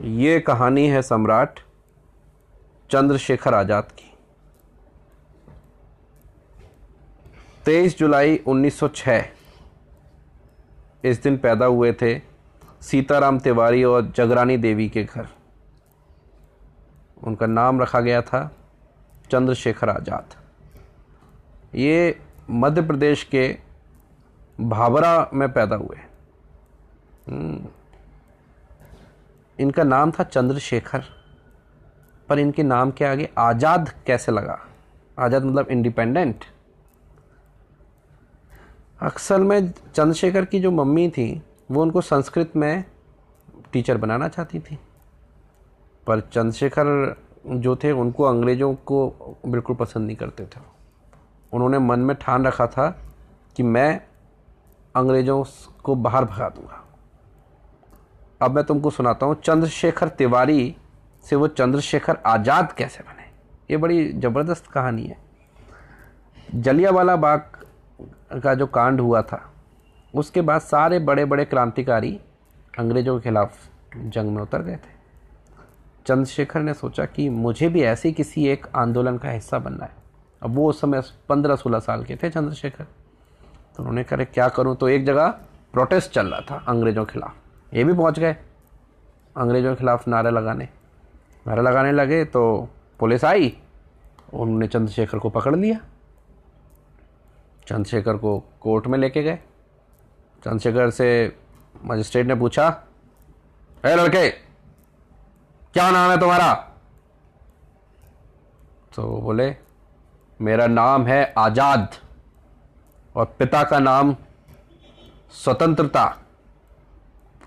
ये कहानी है सम्राट चंद्रशेखर आज़ाद की। 23 जुलाई 1906 इस दिन पैदा हुए थे सीताराम तिवारी और जगरानी देवी के घर। उनका नाम रखा गया था चंद्रशेखर आज़ाद। ये मध्य प्रदेश के भाबरा में पैदा हुए। हम्म। इनका नाम था चंद्रशेखर, पर इनके नाम के आगे आज़ाद कैसे लगा? आज़ाद मतलब इंडिपेंडेंट अक्सर में चंद्रशेखर की जो मम्मी थी, वो उनको संस्कृत में टीचर बनाना चाहती थी। पर चंद्रशेखर जो थे, उनको अंग्रेज़ों को बिल्कुल पसंद नहीं करते थे। उन्होंने मन में ठान रखा था कि मैं अंग्रेज़ों को बाहर भगा दूँगा। अब मैं तुमको सुनाता हूँ, चंद्रशेखर तिवारी से वो चंद्रशेखर आज़ाद कैसे बने? ये बड़ी ज़बरदस्त कहानी है। जलियावाला बाग का जो कांड हुआ था, उसके बाद सारे बड़े बड़े क्रांतिकारी अंग्रेज़ों के खिलाफ जंग में उतर गए थे। चंद्रशेखर ने सोचा कि मुझे भी ऐसे किसी एक आंदोलन का हिस्सा बनना है। अब वो उस समय पंद्रह सोलह साल के थे चंद्रशेखर। तो उन्होंने करे क्या करूँ? तो एक जगह प्रोटेस्ट चल रहा था अंग्रेज़ों के खिलाफ। ये भी पहुँच गए। अंग्रेज़ों के खिलाफ नारे लगाने। नारे लगाने लगे तो पुलिस आई। उन्होंने चंद्रशेखर को पकड़ लिया। चंद्रशेखर को कोर्ट में लेके गए। चंद्रशेखर से मजिस्ट्रेट ने पूछा है लड़के, क्या नाम है तुम्हारा? तो बोले, मेरा नाम है आज़ाद और पिता का नाम स्वतंत्रता।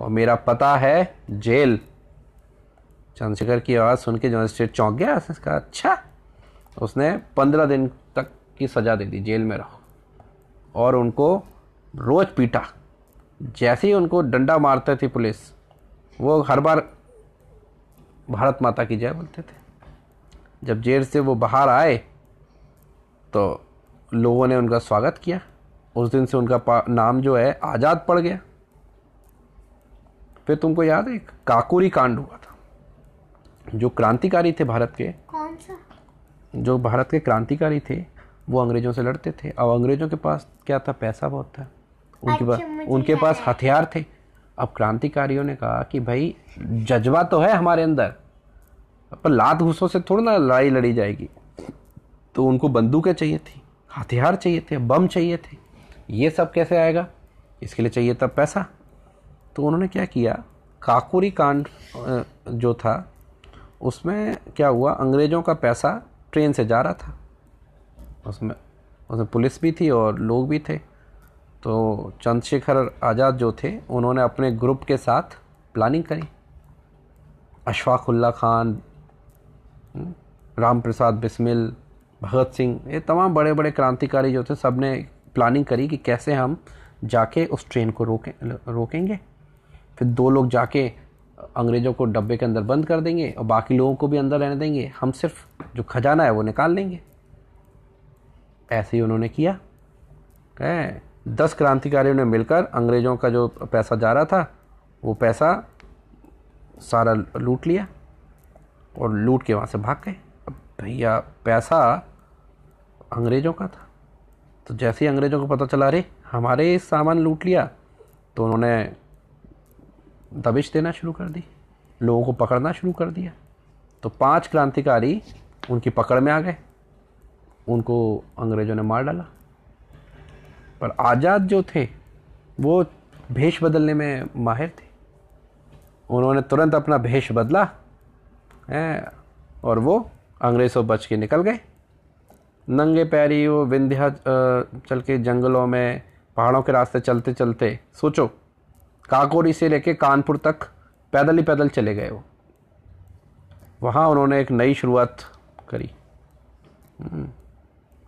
और मेरा पता है जेल। चंद्रशेखर की आवाज़ सुन के मजिस्ट्रेट चौंक गया उसने अच्छा। उसने पंद्रह दिन तक की सज़ा दे दी, जेल में रहो। और उनको रोज़ पीटा। जैसे ही उनको डंडा मारते थे पुलिस, वो हर बार भारत माता की जय बोलते थे। जब जेल से वो बाहर आए तो लोगों ने उनका स्वागत किया। उस दिन से उनका नाम जो है, आज़ाद पड़ गया। फिर तुमको याद है काकोरी कांड हुआ था। जो क्रांतिकारी थे भारत के। कौन सा? जो भारत के क्रांतिकारी थे वो अंग्रेज़ों से लड़ते थे। अब अंग्रेज़ों के पास क्या था? पैसा बहुत था। उनके अच्छा, पास उनके पास हथियार थे। अब क्रांतिकारियों ने कहा कि भाई जज्बा तो है हमारे अंदर पर लात घूसों से थोड़ी ना लड़ाई लड़ी जाएगी। तो उनको बंदूकें चाहिए थी हथियार चाहिए थे बम चाहिए थे। ये सब कैसे आएगा? इसके लिए चाहिए था पैसा। तो उन्होंने क्या किया? काकुरी कांड जो था उसमें क्या हुआ? अंग्रेज़ों का पैसा ट्रेन से जा रहा था। उसमें उसमें पुलिस भी थी और लोग भी थे। तो चंद्रशेखर आज़ाद जो थे उन्होंने अपने ग्रुप के साथ प्लानिंग करी। अशफाकुल्ला खान हम्म, राम प्रसाद बिस्मिल भगत सिंह ये तमाम बड़े बड़े क्रांतिकारी जो थे सबने प्लानिंग करी कि कैसे हम जाके उस ट्रेन को रोकें रोकेंगे। फिर दो लोग जाके अंग्रेज़ों को डब्बे के अंदर बंद कर देंगे और बाकी लोगों को भी अंदर रहने देंगे। हम सिर्फ़ जो खजाना है वो निकाल लेंगे। ऐसे ही उन्होंने किया। है? दस क्रांतिकारियों ने मिलकर अंग्रेज़ों का जो पैसा जा रहा था, वो पैसा सारा लूट लिया और लूट के वहाँ से भाग गए। भैया, पैसा अंग्रेज़ों का था। तो जैसे ही अंग्रेज़ों को पता चला, अरे, हमारे सामान लूट लिया तो उन्होंने दबिश देना शुरू कर दी, लोगों को पकड़ना शुरू कर दिया। तो पाँच क्रांतिकारी उनकी पकड़ में आ गए। उनको अंग्रेज़ों ने मार डाला। पर आज़ाद जो थे, वो भेष बदलने में माहिर थे। उन्होंने तुरंत अपना भेष बदला, है, और वो अंग्रेज़ों बच के निकल गए। नंगे पैरी वो विंध्या चल के जंगलों में, पहाड़ों के रास्ते चलते चलते सोचो काकोरी से लेके कानपुर तक पैदल ही पैदल चले गए वो। वहाँ उन्होंने एक नई शुरुआत करी। हम्म,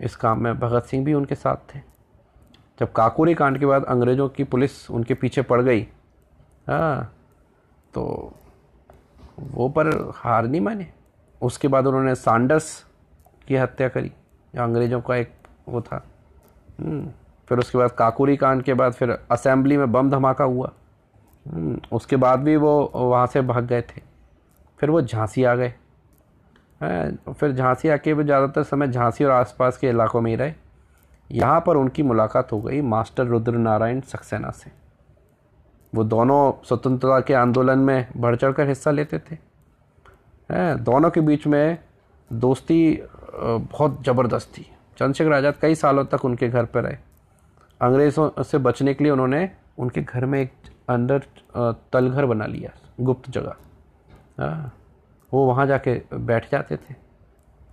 इस काम में भगत सिंह भी उनके साथ थे। जब काकोरी कांड के बाद अंग्रेज़ों की पुलिस उनके पीछे पड़ गई हाँ तो वो पर हार नहीं माने। उसके बाद उन्होंने सांडस की हत्या करी अंग्रेज़ों का एक वो था। हम्म, फिर उसके बाद काकोरी कांड के बाद फिर असेंबली में बम धमाका हुआ। उसके बाद भी वो वहाँ से भाग गए थे। फिर वो झांसी आ गए। फिर झांसी आके वो ज़्यादातर समय झांसी और आसपास के इलाकों में ही रहे। यहाँ पर उनकी मुलाकात हो गई मास्टर रुद्र नारायण सक्सेना से। वो दोनों स्वतंत्रता के आंदोलन में बढ़ चढ़ कर हिस्सा लेते थे। दोनों के बीच में दोस्ती बहुत ज़बरदस्त थी। चंद्रशेखर आज़ाद कई सालों तक उनके घर पर रहे। अंग्रेज़ों से बचने के लिए उन्होंने उनके घर में एक अंदर तलघर बना लिया, गुप्त जगह। हाँ वो वहाँ जाके बैठ जाते थे।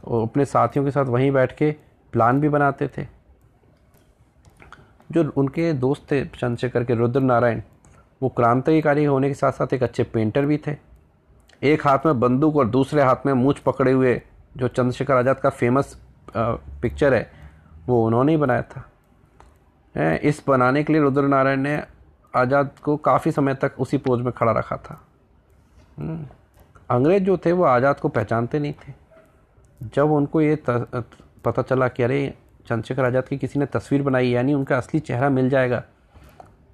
और अपने साथियों के साथ वहीं बैठ के प्लान भी बनाते थे। जो उनके दोस्त थे, चंद्रशेखर के रुद्र नारायण वो क्रांतिकारी होने के साथ साथ एक अच्छे पेंटर भी थे। एक हाथ में बंदूक और दूसरे हाथ में मूछ पकड़े हुए जो चंद्रशेखर आज़ाद का फ़ेमस पिक्चर है, वो उन्होंने ही बनाया था। इस बनाने के लिए रुद्र नारायण ने आज़ाद को काफ़ी समय तक उसी पोज में खड़ा रखा था। हम्म। अंग्रेज़ जो थे, वो आज़ाद को पहचानते नहीं थे। जब उनको ये पता चला कि अरे, चंद्रशेखर आज़ाद की किसी ने तस्वीर बनाई, यानी उनका असली चेहरा मिल जाएगा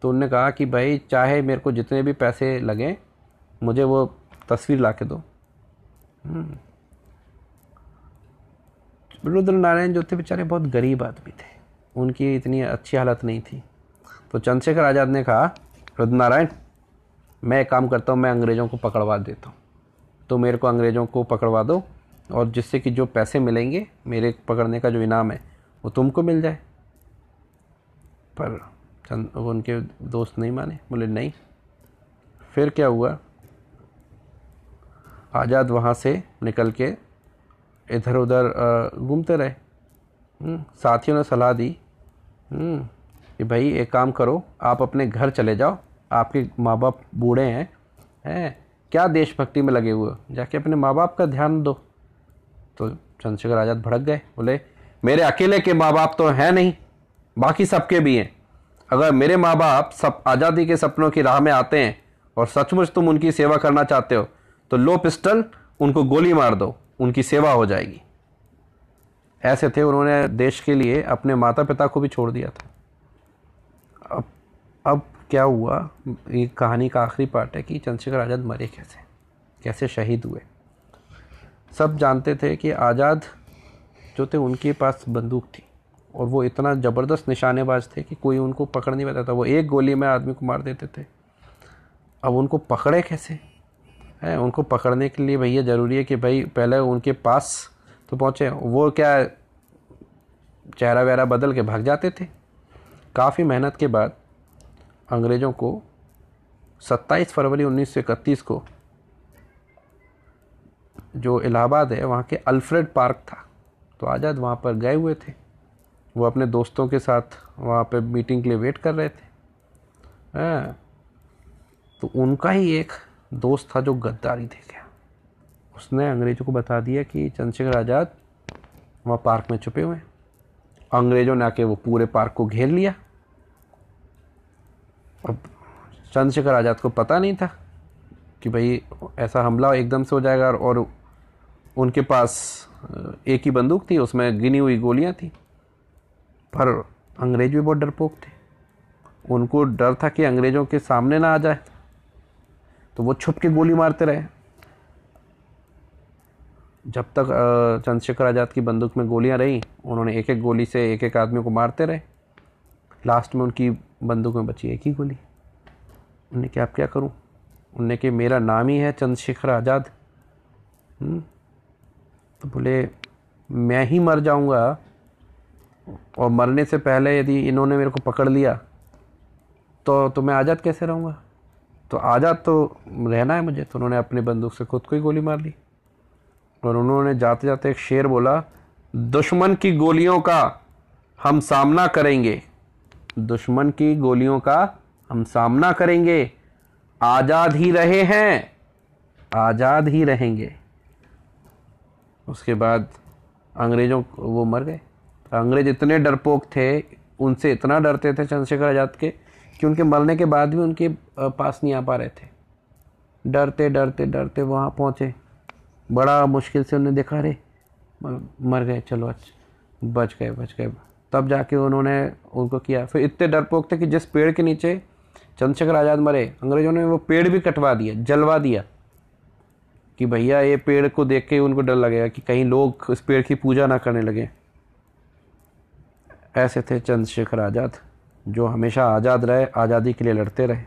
तो उनने कहा कि भाई, चाहे मेरे को जितने भी पैसे लगें, मुझे वो तस्वीर ला के दो। हम्म। रुद्र नारायण जो थे, बेचारे बहुत गरीब आदमी थे। उनकी इतनी अच्छी हालत नहीं थी। तो चंद्रशेखर आज़ाद ने कहा रुद्र नारायण मैं एक काम करता हूँ मैं अंग्रेज़ों को पकड़वा देता हूँ। तो मेरे को अंग्रेज़ों को पकड़वा दो और जिससे कि जो पैसे मिलेंगे मेरे पकड़ने का जो इनाम है वो तुमको मिल जाए। पर चंद उनके दोस्त नहीं माने बोले नहीं। फिर क्या हुआ? आज़ाद वहाँ से निकल के इधर उधर घूमते रहे। हम्म, साथियों ने सलाह दी। हम्म, कि भाई एक काम करो, आप अपने घर चले जाओ, आपके माँ बाप बूढ़े हैं हैं? क्या देशभक्ति में लगे हुए जाके अपने माँ बाप का ध्यान दो। तो चंद्रशेखर आज़ाद भड़क गए, बोले, मेरे अकेले के माँ बाप तो हैं नहीं, बाकी सबके भी हैं। अगर मेरे माँ बाप सब आज़ादी के सपनों की राह में आते हैं और सचमुच तुम उनकी सेवा करना चाहते हो तो लो पिस्टल, उनको गोली मार दो, उनकी सेवा हो जाएगी। ऐसे थे उन्होंने देश के लिए अपने माता पिता को भी छोड़ दिया था। अब क्या हुआ? ये कहानी का आखिरी पार्ट है कि चंद्रशेखर आज़ाद मरे कैसे? कैसे शहीद हुए? सब जानते थे कि आज़ाद जो थे, उनके पास बंदूक थी और वो इतना ज़बरदस्त निशानेबाज थे कि कोई उनको पकड़ नहीं पाता था। वो एक गोली में आदमी को मार देते थे। अब उनको पकड़े कैसे? है, उनको पकड़ने के लिए भैया ज़रूरी है कि भाई पहले उनके पास तो पहुँचे। वो क्या चेहरा वहरा बदल के भाग जाते थे? काफ़ी मेहनत के बाद अंग्रेज़ों को 27 फरवरी 1931 को जो इलाहाबाद है वहाँ के अल्फ्रेड पार्क था। तो आज़ाद वहाँ पर गए हुए थे। वो अपने दोस्तों के साथ वहाँ पे मीटिंग के लिए वेट कर रहे थे। आ, तो उनका ही एक दोस्त था जो गद्दारी थे क्या उसने अंग्रेज़ों को बता दिया कि चंद्रशेखर आज़ाद वहाँ पार्क में छुपे हुए अंग्रेज़ों ने आके वो पूरे पार्क को घेर लिया। अब चंद्रशेखर आज़ाद को पता नहीं था कि भाई ऐसा हमला एकदम से हो जाएगा और उनके पास एक ही बंदूक थी, उसमें गिनी हुई गोलियाँ थी। पर अंग्रेज़ भी बहुत डरपोक थे। उनको डर था कि अंग्रेज़ों के सामने ना आ जाए तो वो छुप के गोली मारते रहे। जब तक चंद्रशेखर आज़ाद की बंदूक में गोलियाँ रही, उन्होंने एक एक गोली से एक एक आदमी को मारते रहे। लास्ट में उनकी बंदूक में बची एक ही गोली। उन्हें क्या, अब क्या करूँ? उनने कि मेरा नाम ही है चंद्रशेखर आज़ाद। हम्म? तो बोले, मैं ही मर जाऊँगा और मरने से पहले यदि इन्होंने मेरे को पकड़ लिया तो तो मैं आज़ाद कैसे रहूँगा? तो आज़ाद तो रहना है मुझे। तो उन्होंने अपनी बंदूक से खुद को ही गोली मार ली। और उन्होंने जाते जाते एक शेर बोला, दुश्मन की गोलियों का हम सामना करेंगे। दुश्मन की गोलियों का हम सामना करेंगे। आज़ाद ही रहे हैं। आज़ाद ही रहेंगे। उसके बाद अंग्रेज़ों वो मर गए। अंग्रेज़ इतने डरपोक थे, उनसे इतना डरते थे चंद्रशेखर आज़ाद के कि उनके मरने के बाद भी उनके पास नहीं आ पा रहे थे। डरते डरते डरते वहाँ पहुँचे। बड़ा मुश्किल से उन्हें देखा रे मर गए, चलो अच्छा बच गए बच गए। तब जाके उन्होंने उनको किया। फिर इतने डरपोक थे कि जिस पेड़ के नीचे चंद्रशेखर आज़ाद मरे, अंग्रेज़ों ने वो पेड़ भी कटवा दिया जलवा दिया कि भैया ये पेड़ को देख के उनको डर लगेगा कि कहीं लोग इस पेड़ की पूजा ना करने लगे। ऐसे थे चंद्रशेखर आज़ाद, जो हमेशा आज़ाद रहे, आज़ादी के लिए लड़ते रहे।